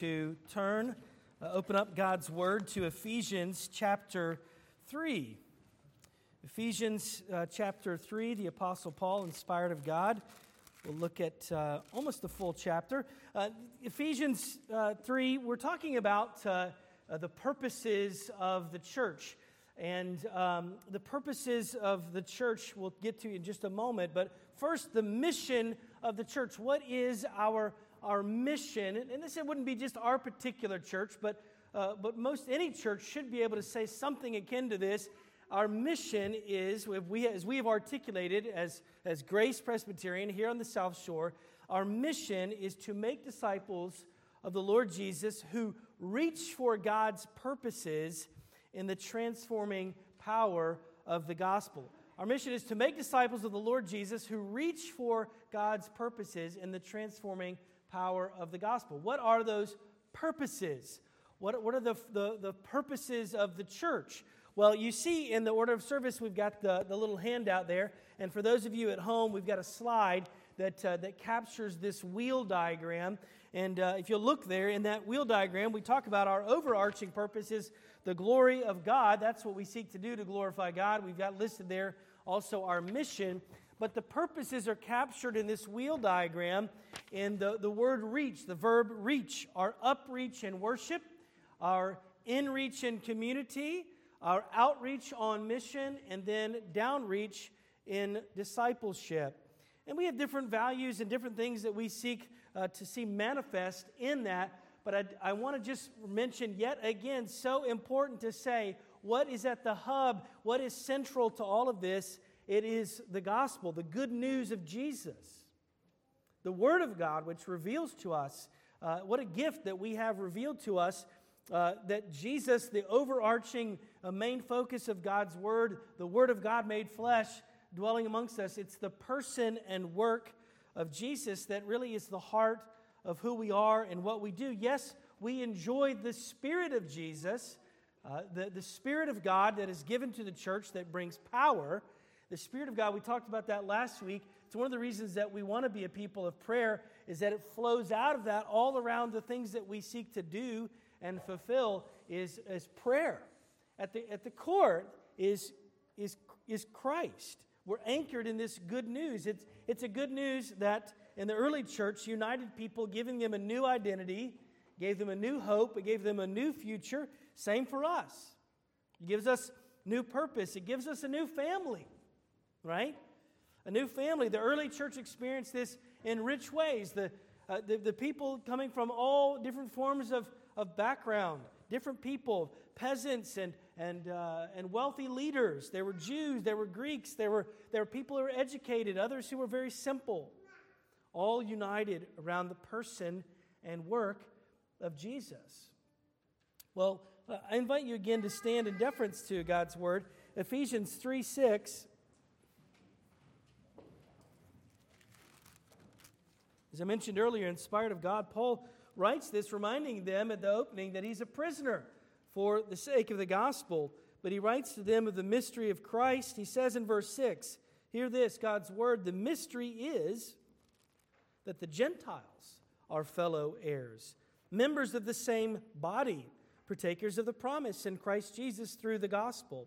to turn, uh, open up God's Word to Ephesians chapter 3. Ephesians uh, chapter 3, the Apostle Paul, inspired of God. We'll look at uh, almost the full chapter. Uh, Ephesians uh, 3, we're talking about uh, the purposes of the church. And um, the purposes of the church we'll get to in just a moment. But first, the mission of the church. What is our our mission, and this it wouldn't be just our particular church, but, uh, but most any church should be able to say something akin to this. Our mission is, we, as we have articulated as, as Grace Presbyterian here on the South Shore, our mission is to make disciples of the Lord Jesus who reach for God's purposes in the transforming power of the gospel. Our mission is to make disciples of the Lord Jesus who reach for God's purposes in the transforming power of the gospel. What are those purposes? What, what are the, the, the purposes of the church? Well, you see in the order of service, we've got the, the little handout there. And for those of you at home, we've got a slide that, uh, that captures this wheel diagram. And uh, if you look there in that wheel diagram, we talk about our overarching purpose is the glory of God. That's what we seek to do to glorify God. We've got listed there also our mission. But the purposes are captured in this wheel diagram in the, the word reach, the verb reach, our upreach in worship, our inreach in community, our outreach on mission, and then downreach in discipleship. And we have different values and different things that we seek uh, to see manifest in that. But I, I want to just mention yet again, so important to say what is at the hub, what is central to all of this it is the gospel, the good news of Jesus, the Word of God, which reveals to us uh, what a gift that we have revealed to us uh, that Jesus, the overarching uh, main focus of God's Word, the Word of God made flesh, dwelling amongst us, it's the person and work of Jesus that really is the heart of who we are and what we do. Yes, we enjoy the Spirit of Jesus, uh, the, the Spirit of God that is given to the church that brings power the Spirit of God, we talked about that last week. It's one of the reasons that we want to be a people of prayer, is that it flows out of that all around the things that we seek to do and fulfill is, is prayer. At the, at the core is, is, is Christ. We're anchored in this good news. It's, it's a good news that in the early church united people, giving them a new identity, gave them a new hope, it gave them a new future. Same for us. It gives us new purpose, it gives us a new family right? A new family. The early church experienced this in rich ways. The, uh, the, the, people coming from all different forms of, of background, different people, peasants and, and, uh, and wealthy leaders. There were Jews, there were Greeks, there were, there were people who were educated, others who were very simple, all united around the person and work of Jesus. Well, I invite you again to stand in deference to God's word. Ephesians 3 6 As I mentioned earlier, inspired of God, Paul writes this, reminding them at the opening that he's a prisoner for the sake of the gospel. But he writes to them of the mystery of Christ. He says in verse 6, Hear this God's word, the mystery is that the Gentiles are fellow heirs, members of the same body, partakers of the promise in Christ Jesus through the gospel.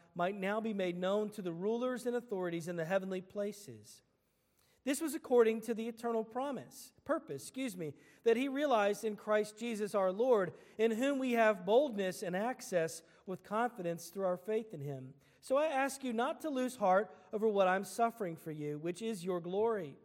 might now be made known to the rulers and authorities in the heavenly places. This was according to the eternal promise, purpose, excuse me, that he realized in Christ Jesus our Lord, in whom we have boldness and access with confidence through our faith in him. So I ask you not to lose heart over what I'm suffering for you, which is your glory.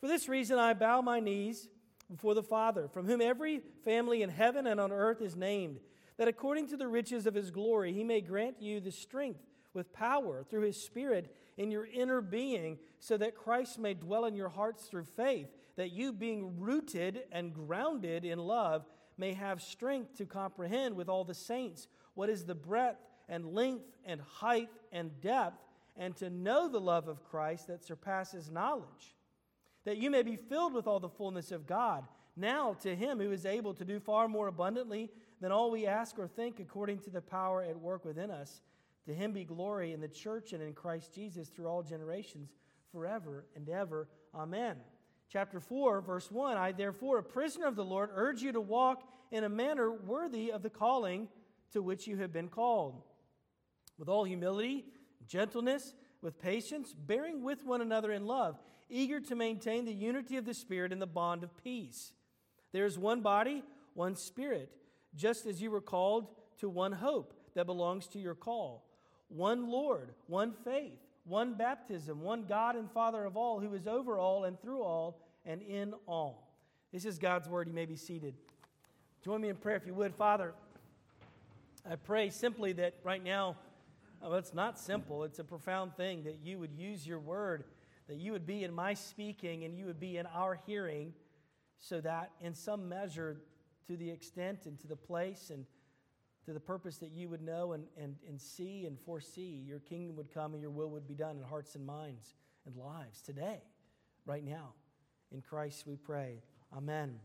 For this reason I bow my knees before the Father, from whom every family in heaven and on earth is named, that according to the riches of his glory he may grant you the strength with power through his Spirit in your inner being, so that Christ may dwell in your hearts through faith, that you, being rooted and grounded in love, may have strength to comprehend with all the saints what is the breadth and length and height and depth, and to know the love of Christ that surpasses knowledge, that you may be filled with all the fullness of God. Now, to him who is able to do far more abundantly than all we ask or think, according to the power at work within us, to him be glory in the church and in Christ Jesus through all generations, forever and ever. Amen. Chapter 4, verse 1 I, therefore, a prisoner of the Lord, urge you to walk in a manner worthy of the calling to which you have been called, with all humility, gentleness, with patience, bearing with one another in love, eager to maintain the unity of the Spirit in the bond of peace. There is one body, one Spirit, just as you were called to one hope that belongs to your call, one Lord, one faith, one baptism, one God and Father of all, who is over all and through all and in all. This is God's word. You may be seated. Join me in prayer if you would. Father, I pray simply that right now, oh, it's not simple, it's a profound thing that you would use your word, that you would be in my speaking and you would be in our hearing, so that in some measure, to the extent and to the place and to the purpose that you would know and, and, and see and foresee, your kingdom would come and your will would be done in hearts and minds and lives today, right now. In Christ we pray. Amen.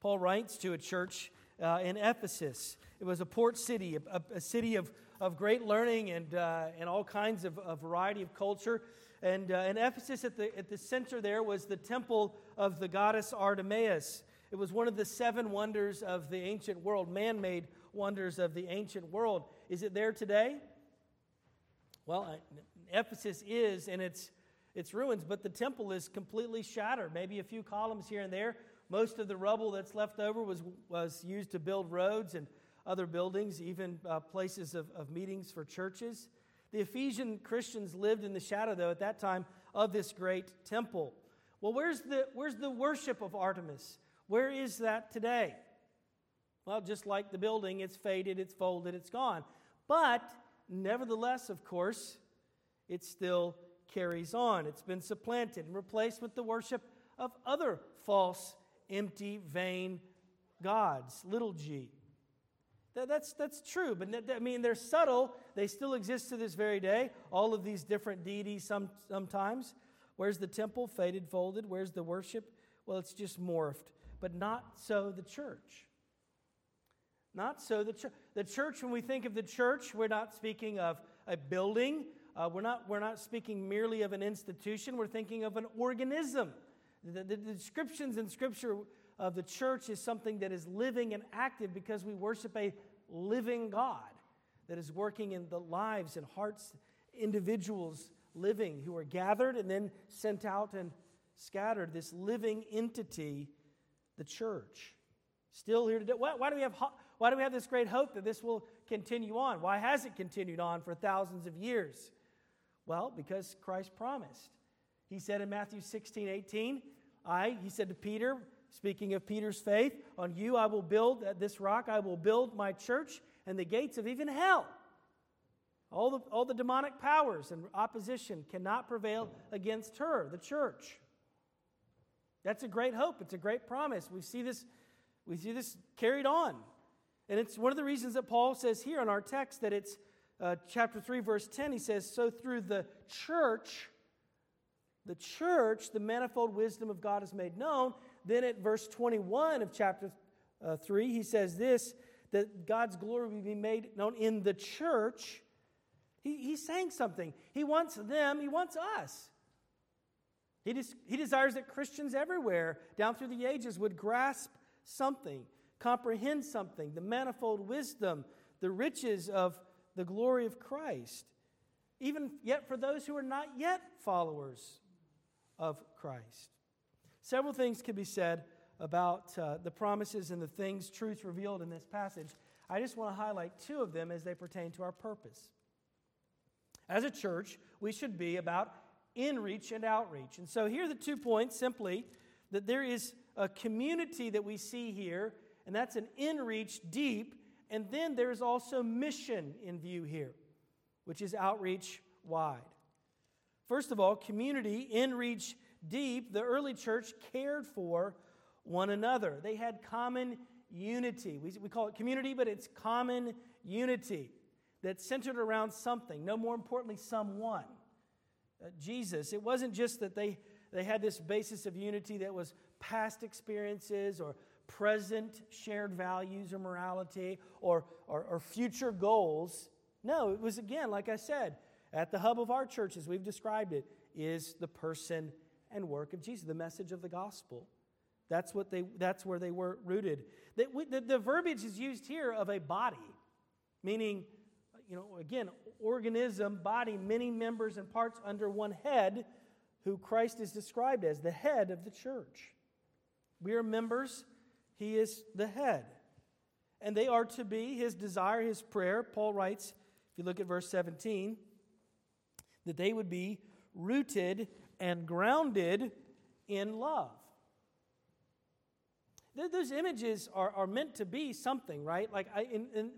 Paul writes to a church uh, in Ephesus. It was a port city, a, a city of, of great learning and, uh, and all kinds of a variety of culture. And uh, in Ephesus, at the, at the center there, was the temple of the goddess Artemis. It was one of the seven wonders of the ancient world, man made wonders of the ancient world. Is it there today? Well, Ephesus is in its, its ruins, but the temple is completely shattered. Maybe a few columns here and there. Most of the rubble that's left over was, was used to build roads and other buildings, even uh, places of, of meetings for churches. The Ephesian Christians lived in the shadow, though, at that time of this great temple. Well, where's the, where's the worship of Artemis? Where is that today? Well, just like the building, it's faded, it's folded, it's gone. But nevertheless, of course, it still carries on. It's been supplanted and replaced with the worship of other false, empty, vain gods, little g. That, that's, that's true, but I mean, they're subtle. They still exist to this very day. All of these different deities, some, sometimes. Where's the temple? Faded, folded. Where's the worship? Well, it's just morphed. But not so the church. Not so. The, ch- the church, when we think of the church, we're not speaking of a building. Uh, we're, not, we're not speaking merely of an institution. We're thinking of an organism. The, the, the descriptions in Scripture of the church is something that is living and active because we worship a living God that is working in the lives and hearts, individuals living who are gathered and then sent out and scattered. This living entity, the church. Still here today. Why, why do we have why do we have this great hope that this will continue on? Why has it continued on for thousands of years? Well, because Christ promised. He said in Matthew 16, 18, I, he said to Peter, speaking of Peter's faith, on you I will build, this rock I will build my church, and the gates of even hell. All the, all the demonic powers and opposition cannot prevail against her, the church. That's a great hope. It's a great promise. We see this, we see this carried on and it's one of the reasons that Paul says here in our text that it's uh, chapter 3, verse 10. He says, So through the church, the church, the manifold wisdom of God is made known. Then at verse 21 of chapter uh, 3, he says this that God's glory will be made known in the church. He, he's saying something. He wants them, he wants us. He, des- he desires that Christians everywhere, down through the ages, would grasp something comprehend something, the manifold wisdom, the riches of the glory of Christ. Even yet for those who are not yet followers of Christ. Several things can be said about uh, the promises and the things, truths revealed in this passage. I just want to highlight two of them as they pertain to our purpose. As a church, we should be about in reach and outreach. And so here are the two points simply that there is a community that we see here and that's an in reach deep. And then there's also mission in view here, which is outreach wide. First of all, community, in reach deep, the early church cared for one another. They had common unity. We, we call it community, but it's common unity that centered around something, no more importantly, someone. Uh, Jesus. It wasn't just that they, they had this basis of unity that was past experiences or present shared values or morality or, or, or future goals. No, it was again, like I said, at the hub of our church, as we've described it, is the person and work of Jesus, the message of the gospel. That's, what they, that's where they were rooted. The, the, the verbiage is used here of a body, meaning, you know, again, organism, body, many members and parts under one head, who Christ is described as the head of the church. We are members, he is the head. And they are to be his desire, his prayer. Paul writes, if you look at verse 17, that they would be rooted and grounded in love. Those images are, are meant to be something, right? Like, I,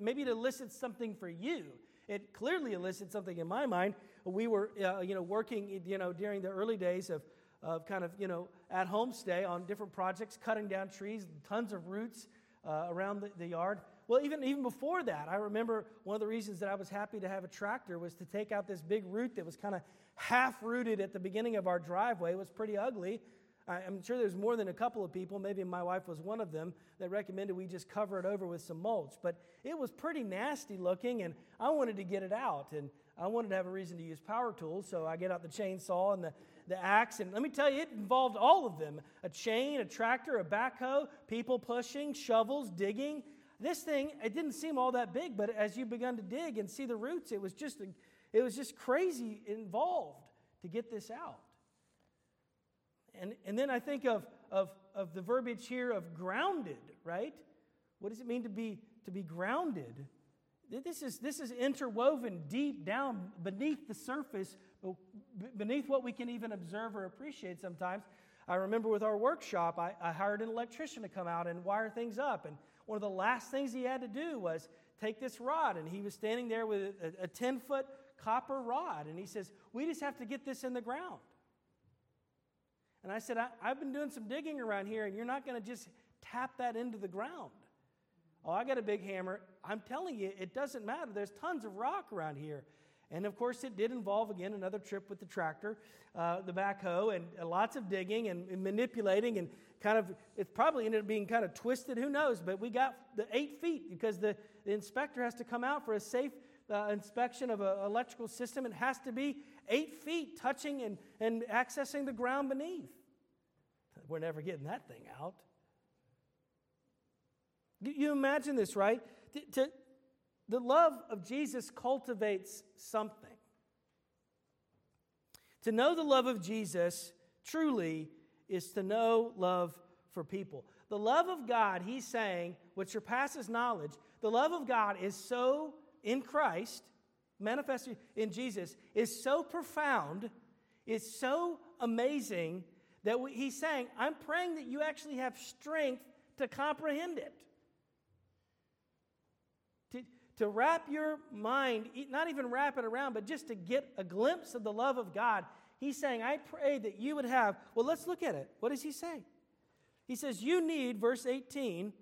maybe to elicit something for you. It clearly elicits something in my mind. We were, uh, you know, working, you know, during the early days of, of kind of, you know, at home stay on different projects, cutting down trees, tons of roots uh, around the, the yard. Well, even, even before that, I remember one of the reasons that I was happy to have a tractor was to take out this big root that was kind of half rooted at the beginning of our driveway. It was pretty ugly. I'm sure there's more than a couple of people, maybe my wife was one of them, that recommended we just cover it over with some mulch. But it was pretty nasty looking, and I wanted to get it out. And I wanted to have a reason to use power tools, so I get out the chainsaw and the, the axe. And let me tell you, it involved all of them a chain, a tractor, a backhoe, people pushing, shovels, digging. This thing, it didn't seem all that big, but as you begun to dig and see the roots, it was just, it was just crazy involved to get this out. And, and then I think of, of, of the verbiage here of grounded, right? What does it mean to be, to be grounded? This is, this is interwoven deep down beneath the surface, beneath what we can even observe or appreciate sometimes. I remember with our workshop, I, I hired an electrician to come out and wire things up. And one of the last things he had to do was take this rod, and he was standing there with a 10 foot copper rod. And he says, We just have to get this in the ground. And I said, I, have been doing some digging around here, and you're not going to just tap that into the ground. Oh, I got a big hammer. I'm telling you, it doesn't matter. There's tons of rock around here. And of course, it did involve, again, another trip with the tractor, uh, the backhoe, and uh, lots of digging and, and, manipulating. And kind of, it probably ended up being kind of twisted, who knows? But we got the eight feet because the, the inspector has to come out for a safe uh, inspection of an electrical system. It has to be eight feet touching and, and accessing the ground beneath. We're never getting that thing out. You imagine this, right? To, to, the love of Jesus cultivates something. To know the love of Jesus truly is to know love for people. The love of God, he's saying, which surpasses knowledge, the love of God is so in Christ, manifested in Jesus, is so profound, is so amazing that he's saying, I'm praying that you actually have strength to comprehend it to wrap your mind, not even wrap it around, but just to get a glimpse of the love of God. He's saying, I pray that you would have. Well, let's look at it. What does he say? He says, You need, verse 18,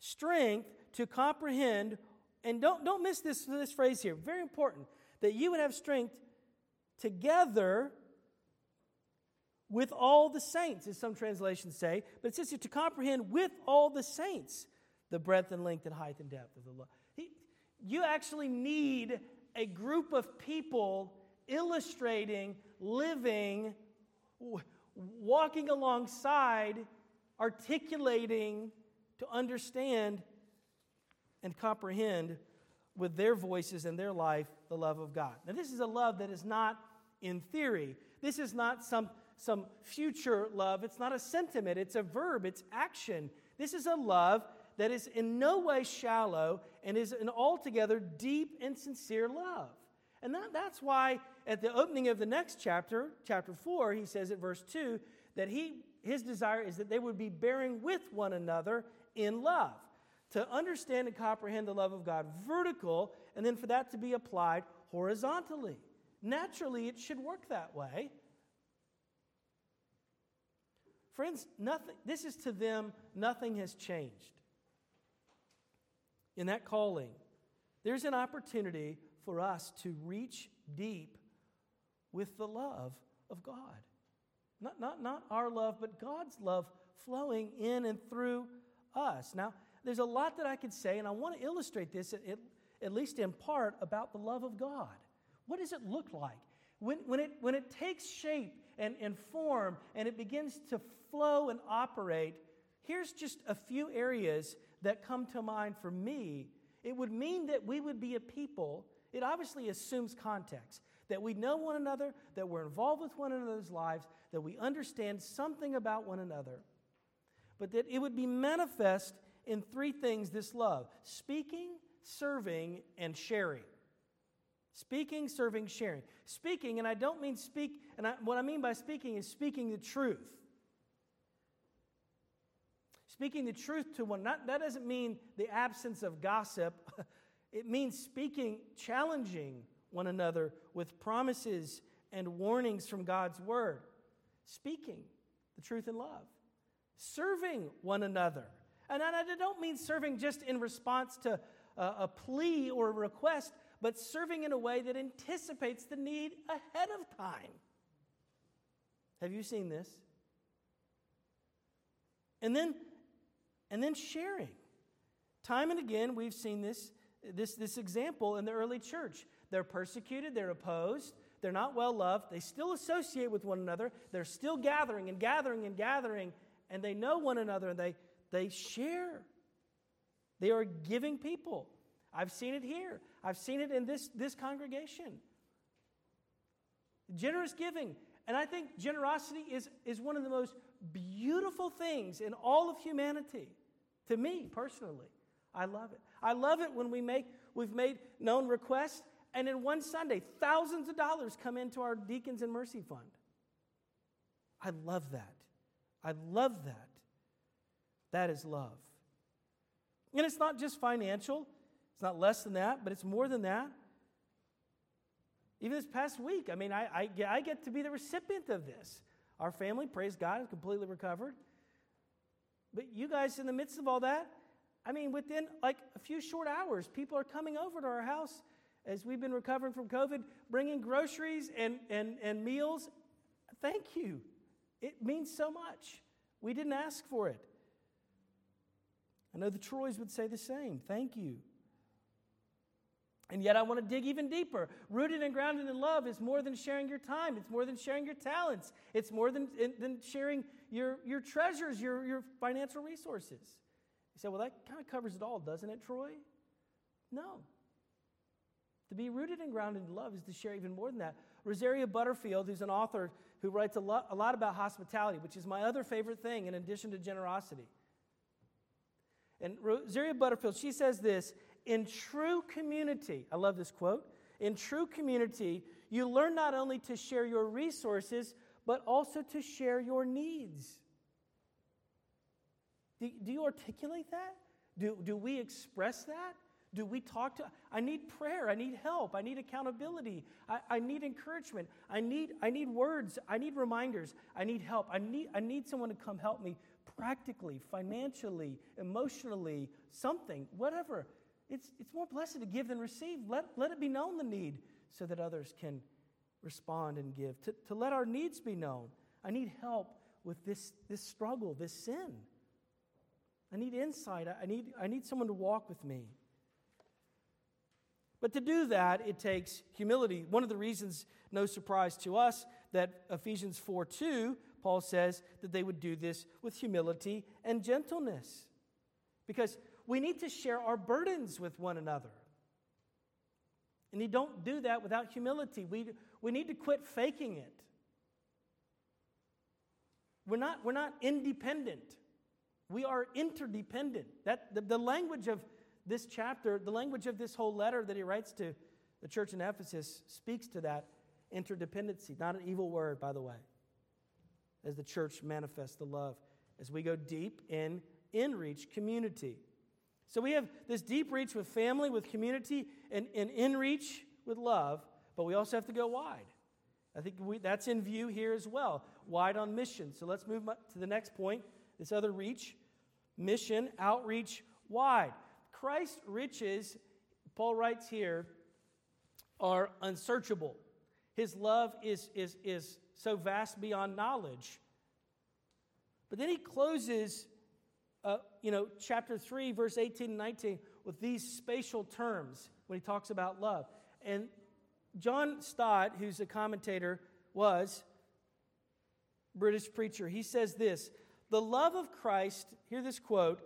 strength to comprehend, and don't, don't miss this, this phrase here, very important, that you would have strength together with all the saints, as some translations say, but it says here to comprehend with all the saints the breadth and length and height and depth of the love you actually need a group of people illustrating, living, walking alongside, articulating to understand and comprehend with their voices and their life the love of God. Now, this is a love that is not in theory. This is not some, some future love. It's not a sentiment, it's a verb, it's action. This is a love that is in no way shallow and is an altogether deep and sincere love. And that, that's why at the opening of the next chapter, chapter 4, he says at verse 2 that he, his desire is that they would be bearing with one another in love. To understand and comprehend the love of God vertical, and then for that to be applied horizontally. Naturally, it should work that way. Friends, nothing, this is to them, nothing has changed in that calling there's an opportunity for us to reach deep with the love of God. Not, not, not our love, but God's love flowing in and through us. Now, there's a lot that I could say, and I want to illustrate this, at, at least in part, about the love of God. What does it look like? When, when, it, when it takes shape and, and form and it begins to flow and operate, here's just a few areas that come to mind for me. It would mean that we would be a people, it obviously assumes context, that we know one another, that we're involved with one another's lives, that we understand something about one another, but that it would be manifest in three things this love speaking, serving, and sharing. Speaking, serving, sharing. Speaking, and I don't mean speak, and I, what I mean by speaking is speaking the truth. Speaking the truth to one, not, that doesn't mean the absence of gossip. it means speaking, challenging one another with promises and warnings from God's word. Speaking the truth in love. Serving one another. And I don't mean serving just in response to a, plea or a request, but serving in a way that anticipates the need ahead of time. Have you seen this? And then, and then sharing. Time and again, we've seen this, this, this example in the early church. They're persecuted, they're opposed, they're not well loved, they still associate with one another, they're still gathering and gathering and gathering, and they know one another and they, they share. They are giving people. I've seen it here. I've seen it in this, this congregation. Generous giving. And I think generosity is, is one of the most beautiful things in all of humanity. To me, personally, I love it. I love it when we make, we've made known requests, and in one Sunday, thousands of dollars come into our Deacons and Mercy Fund. I love that. I love that. That is love. And it's not just financial, it's not less than that, but it's more than that. Even this past week, I mean, I, I, I get to be the recipient of this. Our family, praise God, is completely recovered. But you guys, in the midst of all that, I mean, within like a few short hours, people are coming over to our house as we've been recovering from COVID, bringing groceries and, and, and meals. Thank you. It means so much. We didn't ask for it. I know the Troys would say the same. Thank you. And yet, I want to dig even deeper. Rooted and grounded in love is more than sharing your time, it's more than sharing your talents, it's more than, than sharing your, your treasures, your, your financial resources. You say, well, that kind of covers it all, doesn't it, Troy? No. To be rooted and grounded in love is to share even more than that. Rosaria Butterfield, who's an author who writes a lot, a lot about hospitality, which is my other favorite thing in addition to generosity. And Rosaria Butterfield, she says this in true community, I love this quote. In true community, you learn not only to share your resources, but also to share your needs. Do, do you articulate that? Do, do we express that? Do we talk to? I need prayer. I need help. I need accountability. I, I need encouragement. I need, I need words. I need reminders. I need help. I need, I need someone to come help me practically, financially, emotionally, something, whatever. It's, it's more blessed to give than receive. Let, let it be known the need so that others can respond and give. To, to let our needs be known. I need help with this, this struggle, this sin. I need insight. I need, I need someone to walk with me. But to do that, it takes humility. One of the reasons, no surprise to us, that Ephesians 4 2, Paul says that they would do this with humility and gentleness. Because we need to share our burdens with one another. And you don't do that without humility. We, we need to quit faking it. We're not, we're not independent. We are interdependent. That, the, the language of this chapter, the language of this whole letter that he writes to the church in Ephesus speaks to that interdependency. Not an evil word, by the way, as the church manifests the love as we go deep in in reach community. So we have this deep reach with family, with community, and, and in reach with love, but we also have to go wide. I think we, that's in view here as well. Wide on mission. So let's move to the next point this other reach mission, outreach, wide. Christ's riches Paul writes here, are unsearchable. His love is, is, is so vast beyond knowledge. But then he closes, uh, you know, chapter 3, verse 18 and 19 with these spatial terms when he talks about love. And John Stott, who's a commentator, was British preacher. He says this The love of Christ, hear this quote,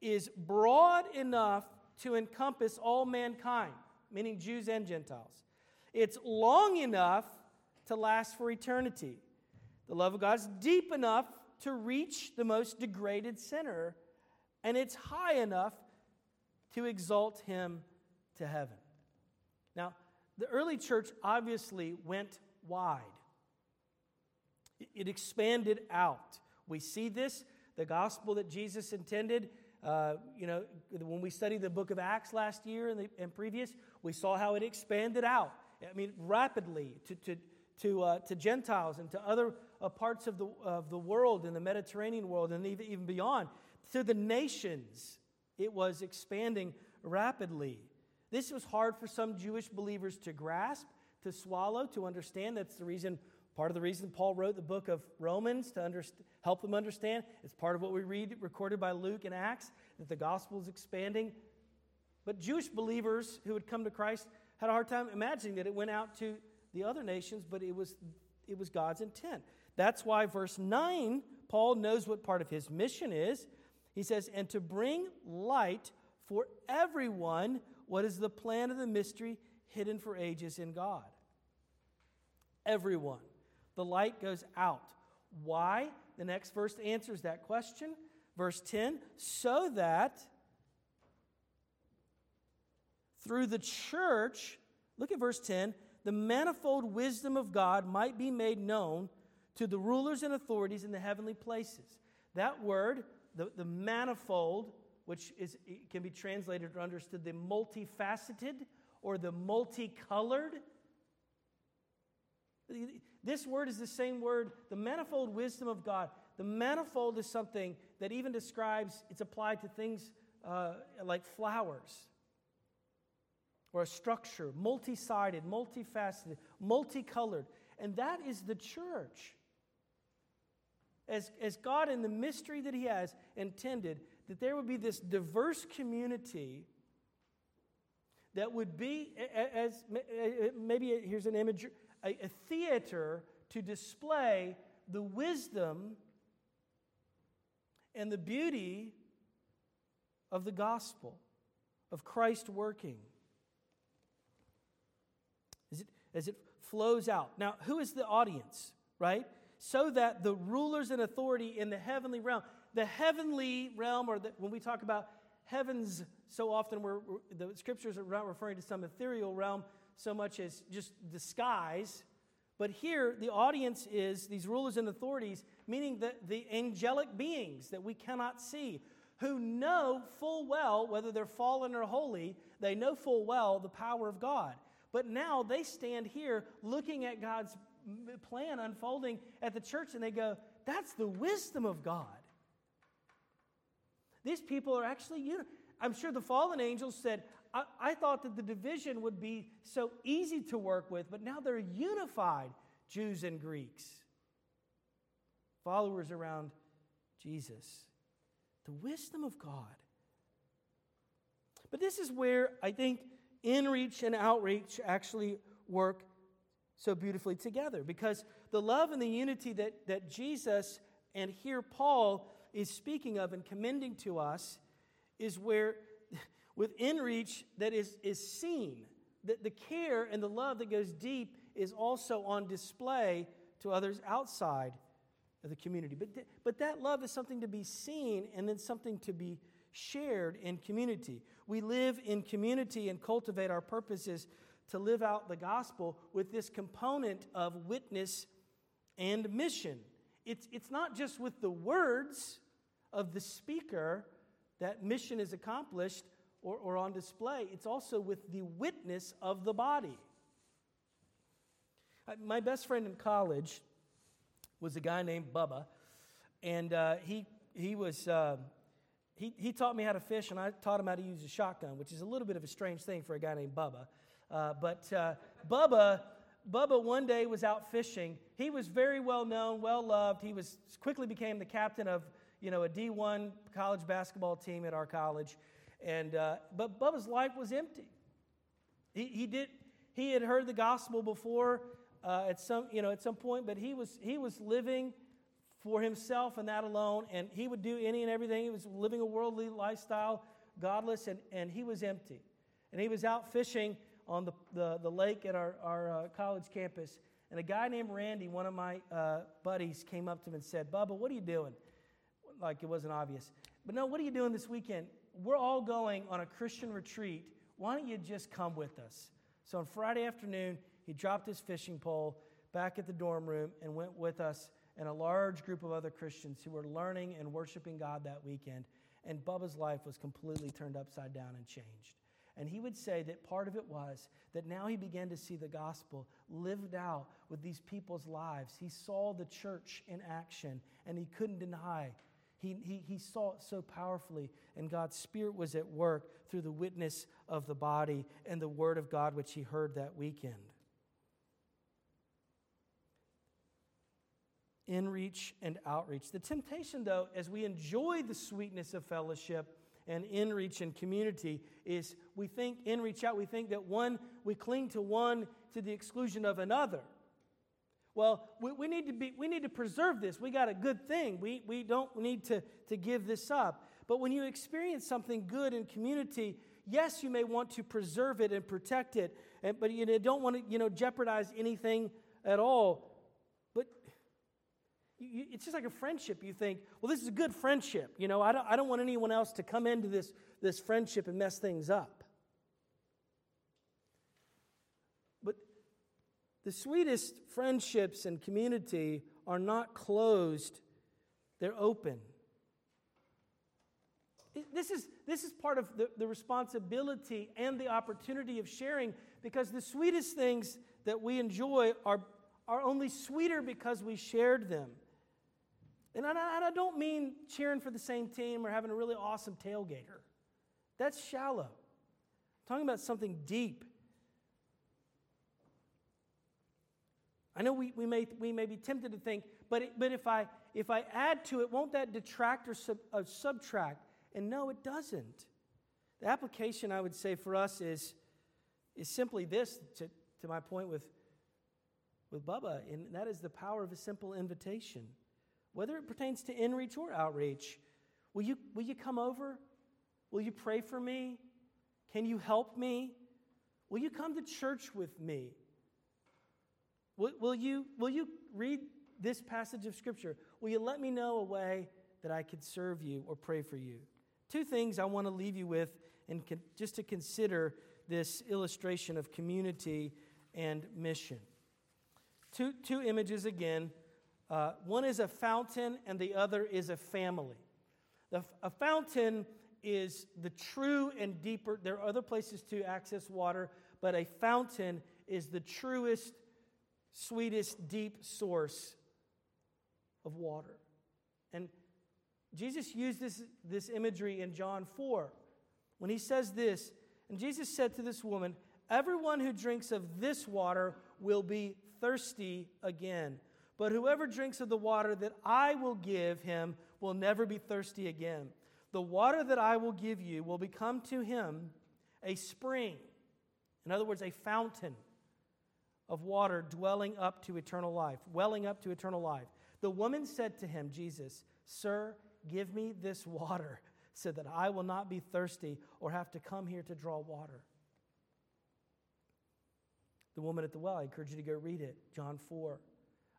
is broad enough to encompass all mankind, meaning Jews and Gentiles. It's long enough to last for eternity. The love of God is deep enough to reach the most degraded sinner, and it's high enough to exalt him to heaven. Now, the early church obviously went wide, it expanded out. We see this, the gospel that Jesus intended. Uh, you know, when we studied the book of Acts last year and, the, and previous, we saw how it expanded out. I mean, rapidly to, to, to, uh, to Gentiles and to other uh, parts of the, of the world, in the Mediterranean world, and even, even beyond. To the nations, it was expanding rapidly. This was hard for some Jewish believers to grasp, to swallow, to understand. That's the reason, part of the reason Paul wrote the book of Romans to underst- help them understand. It's part of what we read recorded by Luke and Acts, that the gospel is expanding. But Jewish believers who had come to Christ had a hard time imagining that it went out to the other nations, but it was, it was God's intent. That's why verse 9, Paul knows what part of his mission is. He says, and to bring light for everyone what is the plan of the mystery hidden for ages in God. Everyone. The light goes out. Why? The next verse answers that question. Verse 10 so that through the church, look at verse 10, the manifold wisdom of God might be made known to the rulers and authorities in the heavenly places. That word, the, the manifold, which is, can be translated or understood the multifaceted or the multicolored. This word is the same word, the manifold wisdom of God. The manifold is something that even describes, it's applied to things uh, like flowers or a structure, multi sided, multifaceted, multicolored. And that is the church. As, as God, in the mystery that He has intended, that there would be this diverse community that would be, as maybe here's an image, a, a theater to display the wisdom and the beauty of the gospel, of Christ working as it, flows out. Now, who is the audience, right? So that the rulers and authority in the heavenly realm, the heavenly realm, or the, when we talk about heavens, so often we're, the scriptures are not referring to some ethereal realm so much as just the skies. But here, the audience is these rulers and authorities, meaning that the angelic beings that we cannot see, who know full well, whether they're fallen or holy, they know full well the power of God. But now they stand here looking at God's plan unfolding at the church and they go, that's the wisdom of God. These people are actually, you know, I'm sure the fallen angels said, I, I thought that the division would be so easy to work with, but now they're unified, Jews and Greeks, followers around Jesus. The wisdom of God. But this is where I think inreach and outreach actually work so beautifully together because the love and the unity that, that Jesus and here Paul is speaking of and commending to us is where, with inreach that is, is seen. that the care and the love that goes deep is also on display to others outside of the community. But, but that love is something to be seen and then something to be shared in community. We live in community and cultivate our purposes to live out the gospel with this component of witness and mission. It's, it's not just with the words of the speaker that mission is accomplished or, or on display, it's also with the witness of the body. Uh, my best friend in college was a guy named Bubba, and uh, he, he was. Uh, he, he taught me how to fish, and I taught him how to use a shotgun, which is a little bit of a strange thing for a guy named Bubba. Uh, but uh, Bubba, Bubba one day was out fishing. He was very well known, well loved. He was quickly became the captain of you know a D1 college basketball team at our college, and uh, but Bubba's life was empty. He, he did he had heard the gospel before uh, at some you know at some point, but he was he was living for himself and that alone, and he would do any and everything. He was living a worldly lifestyle, godless, and, and he was empty. And he was out fishing on the, the, the lake at our, our uh, college campus. And a guy named Randy, one of my uh, buddies, came up to him and said, Bubba, what are you doing? Like it wasn't obvious. But no, what are you doing this weekend? We're all going on a Christian retreat. Why don't you just come with us? So on Friday afternoon, he dropped his fishing pole back at the dorm room and went with us and a large group of other Christians who were learning and worshiping God that weekend. And Bubba's life was completely turned upside down and changed. And he would say that part of it was that now he began to see the gospel lived out with these people's lives. He saw the church in action and he couldn't deny. He, he, he saw it so powerfully, and God's Spirit was at work through the witness of the body and the Word of God, which he heard that weekend. Inreach and outreach. The temptation, though, as we enjoy the sweetness of fellowship and inreach and community, is we think inreach out, we think that one, we cling to one to the exclusion of another. Well, we, we, need to be, we need to preserve this. We got a good thing. We, we don't need to, to give this up. But when you experience something good in community, yes, you may want to preserve it and protect it, and, but you don't want to you know, jeopardize anything at all you, it's just like a friendship. You think, well, this is a good friendship. You know, I don't, I don't want anyone else to come into this, this friendship and mess things up. But the sweetest friendships and community are not closed, they're open. This is, this is part of the, the responsibility and the opportunity of sharing because the sweetest things that we enjoy are, are only sweeter because we shared them. And I, I don't mean cheering for the same team or having a really awesome tailgater. That's shallow. I'm talking about something deep. I know we, we, may, we may be tempted to think, but, it, but if, I, if I add to it, won't that detract or sub, uh, subtract? And no, it doesn't. The application I would say for us is, is simply this to, to my point with, with Bubba, and that is the power of a simple invitation whether it pertains to inreach or outreach. Will you, will you come over? Will you pray for me? Can you help me? Will you come to church with me? Will, will, you, will you read this passage of Scripture? Will you let me know a way that I could serve you or pray for you? Two things I want to leave you with, and con- just to consider this illustration of community and mission. Two, two images again uh, one is a fountain, and the other is a family. The, a fountain is the true and deeper, there are other places to access water, but a fountain is the truest, sweetest, deep source of water. And Jesus used this, this imagery in John 4 when he says this. And Jesus said to this woman, Everyone who drinks of this water will be thirsty again. But whoever drinks of the water that I will give him will never be thirsty again. The water that I will give you will become to him a spring, in other words, a fountain of water dwelling up to eternal life, welling up to eternal life. The woman said to him, Jesus, Sir, give me this water so that I will not be thirsty or have to come here to draw water. The woman at the well, I encourage you to go read it, John 4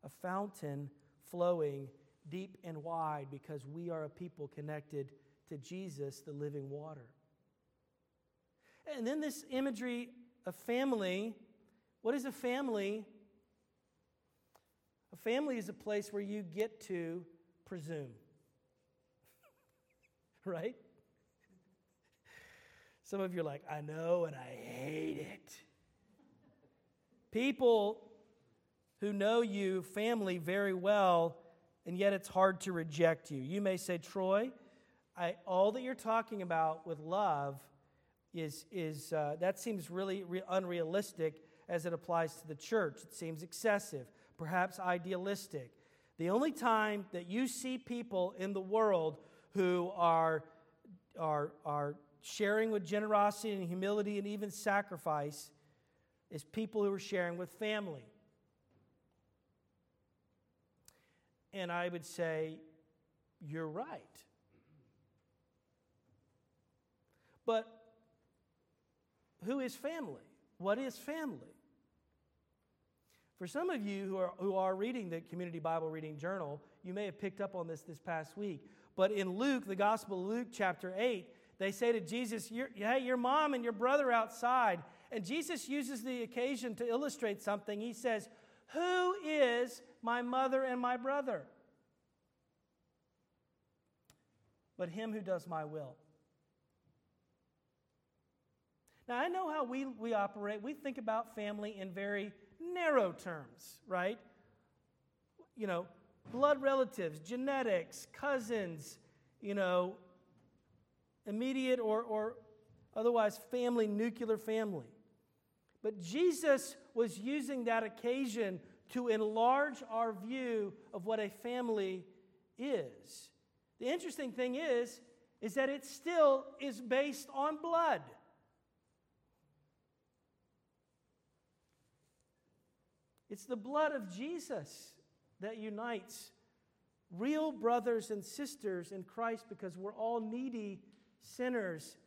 a fountain flowing deep and wide because we are a people connected to Jesus, the living water. And then this imagery of family. What is a family? A family is a place where you get to presume. right? Some of you are like, I know and I hate it. People who know you, family, very well, and yet it's hard to reject you. You may say, Troy, I, all that you're talking about with love is, is uh, that seems really re- unrealistic as it applies to the church. It seems excessive, perhaps idealistic. The only time that you see people in the world who are, are, are sharing with generosity and humility and even sacrifice is people who are sharing with family. And I would say, you're right. But who is family? What is family? For some of you who are, who are reading the Community Bible Reading Journal, you may have picked up on this this past week. But in Luke, the Gospel of Luke, chapter 8, they say to Jesus, Hey, your mom and your brother outside. And Jesus uses the occasion to illustrate something. He says, Who is my mother and my brother? But him who does my will. Now, I know how we, we operate. We think about family in very narrow terms, right? You know, blood relatives, genetics, cousins, you know, immediate or, or otherwise family, nuclear family. But Jesus was using that occasion to enlarge our view of what a family is. The interesting thing is, is that it still is based on blood. It's the blood of Jesus that unites real brothers and sisters in Christ because we're all needy sinners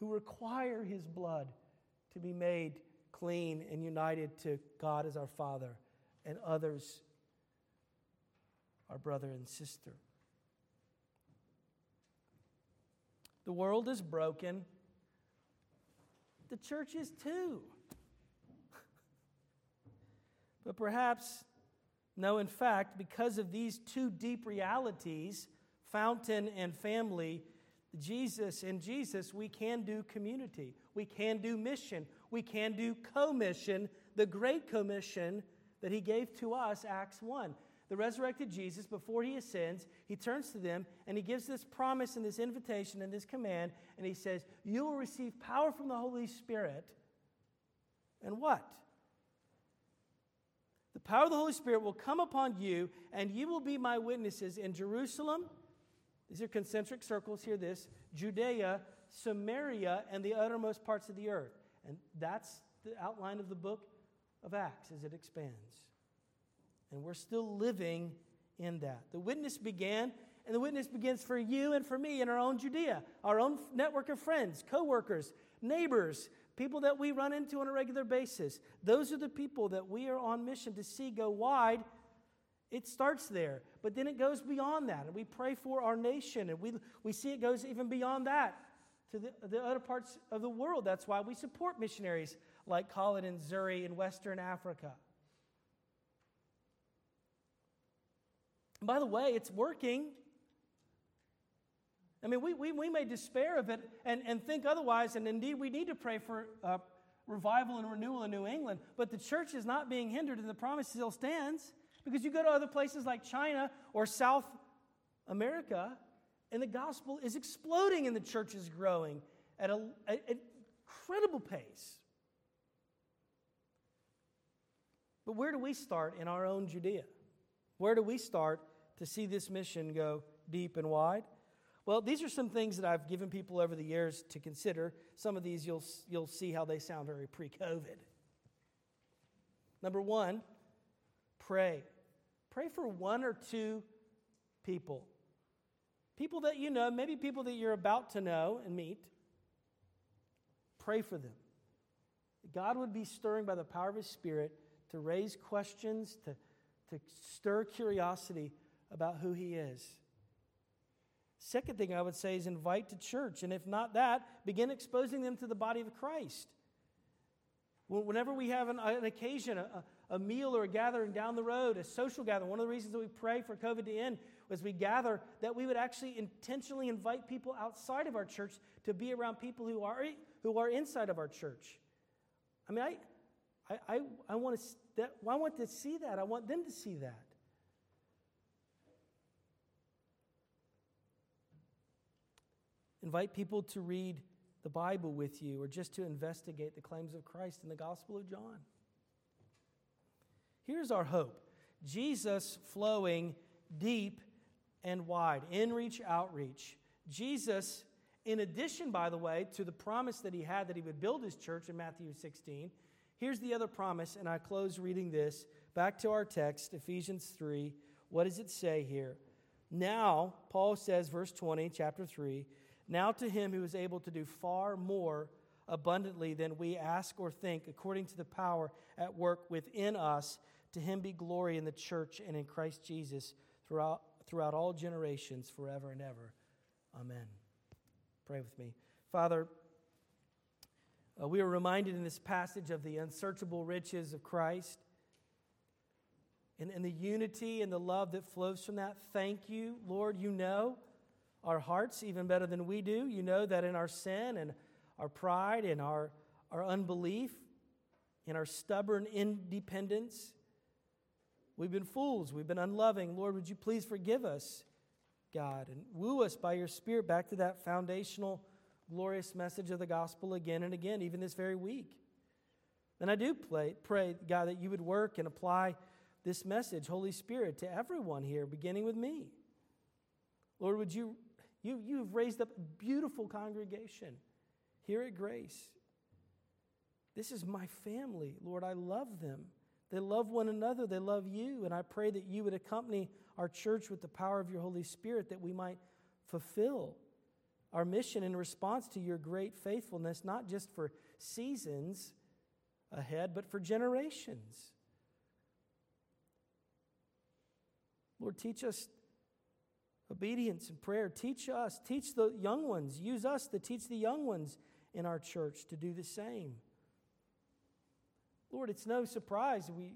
who require his blood to be made clean and united to God as our Father and others, our brother and sister. The world is broken. The church is too. But perhaps, no, in fact, because of these two deep realities, fountain and family, Jesus, in Jesus, we can do community. We can do mission. We can do commission, the great commission that he gave to us, Acts 1. The resurrected Jesus, before he ascends, he turns to them and he gives this promise and this invitation and this command, and he says, You will receive power from the Holy Spirit. And what? The power of the Holy Spirit will come upon you, and you will be my witnesses in Jerusalem. These are concentric circles. Hear this Judea, Samaria, and the uttermost parts of the earth. And that's the outline of the book of Acts as it expands. And we're still living in that. The witness began, and the witness begins for you and for me in our own Judea, our own network of friends, co workers, neighbors, people that we run into on a regular basis. Those are the people that we are on mission to see go wide. It starts there, but then it goes beyond that. And we pray for our nation, and we, we see it goes even beyond that to the, the other parts of the world. That's why we support missionaries like Colin and Zuri in Western Africa. By the way, it's working. I mean, we, we, we may despair of it and, and think otherwise, and indeed we need to pray for uh, revival and renewal in New England, but the church is not being hindered, and the promise still stands because you go to other places like China or South America, and the gospel is exploding and the church is growing at an incredible pace. But where do we start in our own Judea? Where do we start to see this mission go deep and wide? Well, these are some things that I've given people over the years to consider. Some of these you'll, you'll see how they sound very pre COVID. Number one, pray. Pray for one or two people. People that you know, maybe people that you're about to know and meet. Pray for them. God would be stirring by the power of His Spirit to raise questions, to, to stir curiosity about who He is. Second thing I would say is invite to church. And if not that, begin exposing them to the body of Christ. Whenever we have an, an occasion, a, a, meal or a gathering down the road, a social gathering, one of the reasons that we pray for COVID to end was we gather that we would actually intentionally invite people outside of our church to be around people who are, who are inside of our church. I mean, I, I, I, I want to, I want to see that. I want them to see that. invite people to read the Bible with you or just to investigate the claims of Christ in the Gospel of John. Here's our hope Jesus flowing deep and wide, in reach, outreach. Jesus, in addition, by the way, to the promise that he had that he would build his church in Matthew 16, here's the other promise, and I close reading this. Back to our text, Ephesians 3. What does it say here? Now, Paul says, verse 20, chapter 3, now to him who is able to do far more abundantly than we ask or think, according to the power at work within us, to him be glory in the church and in Christ Jesus throughout, throughout all generations, forever and ever. Amen. Pray with me. Father, uh, we are reminded in this passage of the unsearchable riches of Christ and, and the unity and the love that flows from that. Thank you, Lord. You know our hearts even better than we do. You know that in our sin and our pride and our, our unbelief, in our stubborn independence, we've been fools, we've been unloving. Lord, would you please forgive us, God, and woo us by your Spirit back to that foundational, glorious message of the gospel again and again, even this very week. And I do pray, pray, God, that you would work and apply this message, Holy Spirit, to everyone here, beginning with me. Lord, would you, you, you've raised up a beautiful congregation here at Grace. This is my family. Lord, I love them. They love one another, they love you. And I pray that you would accompany our church with the power of your Holy Spirit that we might fulfill our mission in response to your great faithfulness, not just for seasons ahead, but for generations. Lord, teach us obedience and prayer. Teach us, teach the young ones, use us to teach the young ones in our church to do the same. Lord, it's no surprise we,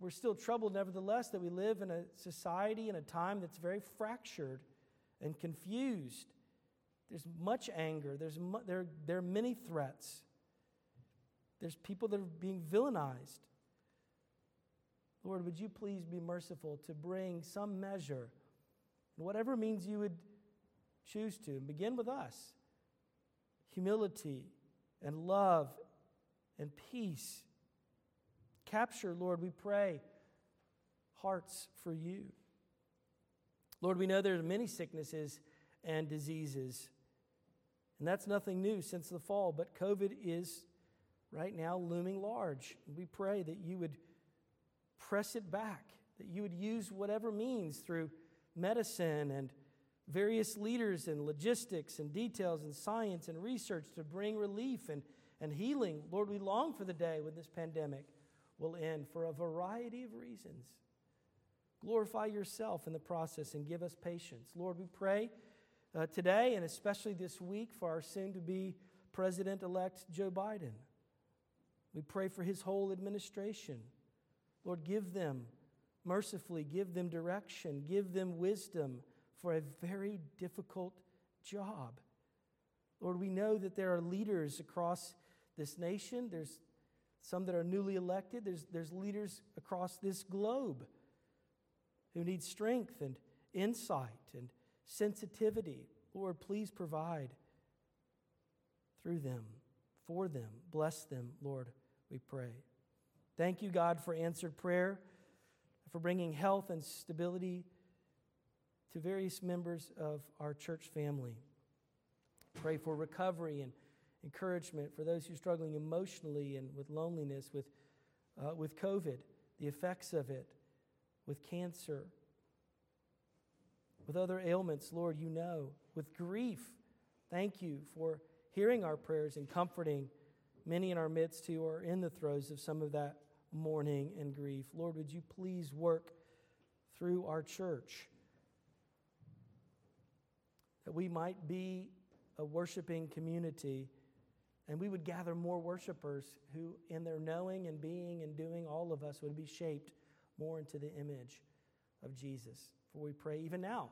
we're still troubled, nevertheless, that we live in a society and a time that's very fractured and confused. There's much anger, there's mu- there, there are many threats. There's people that are being villainized. Lord, would you please be merciful to bring some measure, whatever means you would choose to, and begin with us humility and love and peace. Capture, Lord, we pray, hearts for you. Lord, we know there are many sicknesses and diseases, and that's nothing new since the fall, but COVID is right now looming large. We pray that you would press it back, that you would use whatever means through medicine and various leaders and logistics and details and science and research to bring relief and, and healing. Lord, we long for the day when this pandemic will end for a variety of reasons. Glorify yourself in the process and give us patience. Lord, we pray uh, today and especially this week for our soon to be President elect Joe Biden. We pray for his whole administration. Lord, give them mercifully, give them direction, give them wisdom for a very difficult job. Lord, we know that there are leaders across this nation. There's some that are newly elected. There's, there's leaders across this globe who need strength and insight and sensitivity. Lord, please provide through them, for them. Bless them, Lord, we pray. Thank you, God, for answered prayer, for bringing health and stability to various members of our church family. Pray for recovery and encouragement for those who are struggling emotionally and with loneliness, with, uh, with COVID, the effects of it, with cancer, with other ailments, Lord, you know, with grief. Thank you for hearing our prayers and comforting many in our midst who are in the throes of some of that mourning and grief. Lord, would you please work through our church that we might be a worshiping community and we would gather more worshipers who, in their knowing and being and doing, all of us would be shaped more into the image of Jesus. For we pray even now,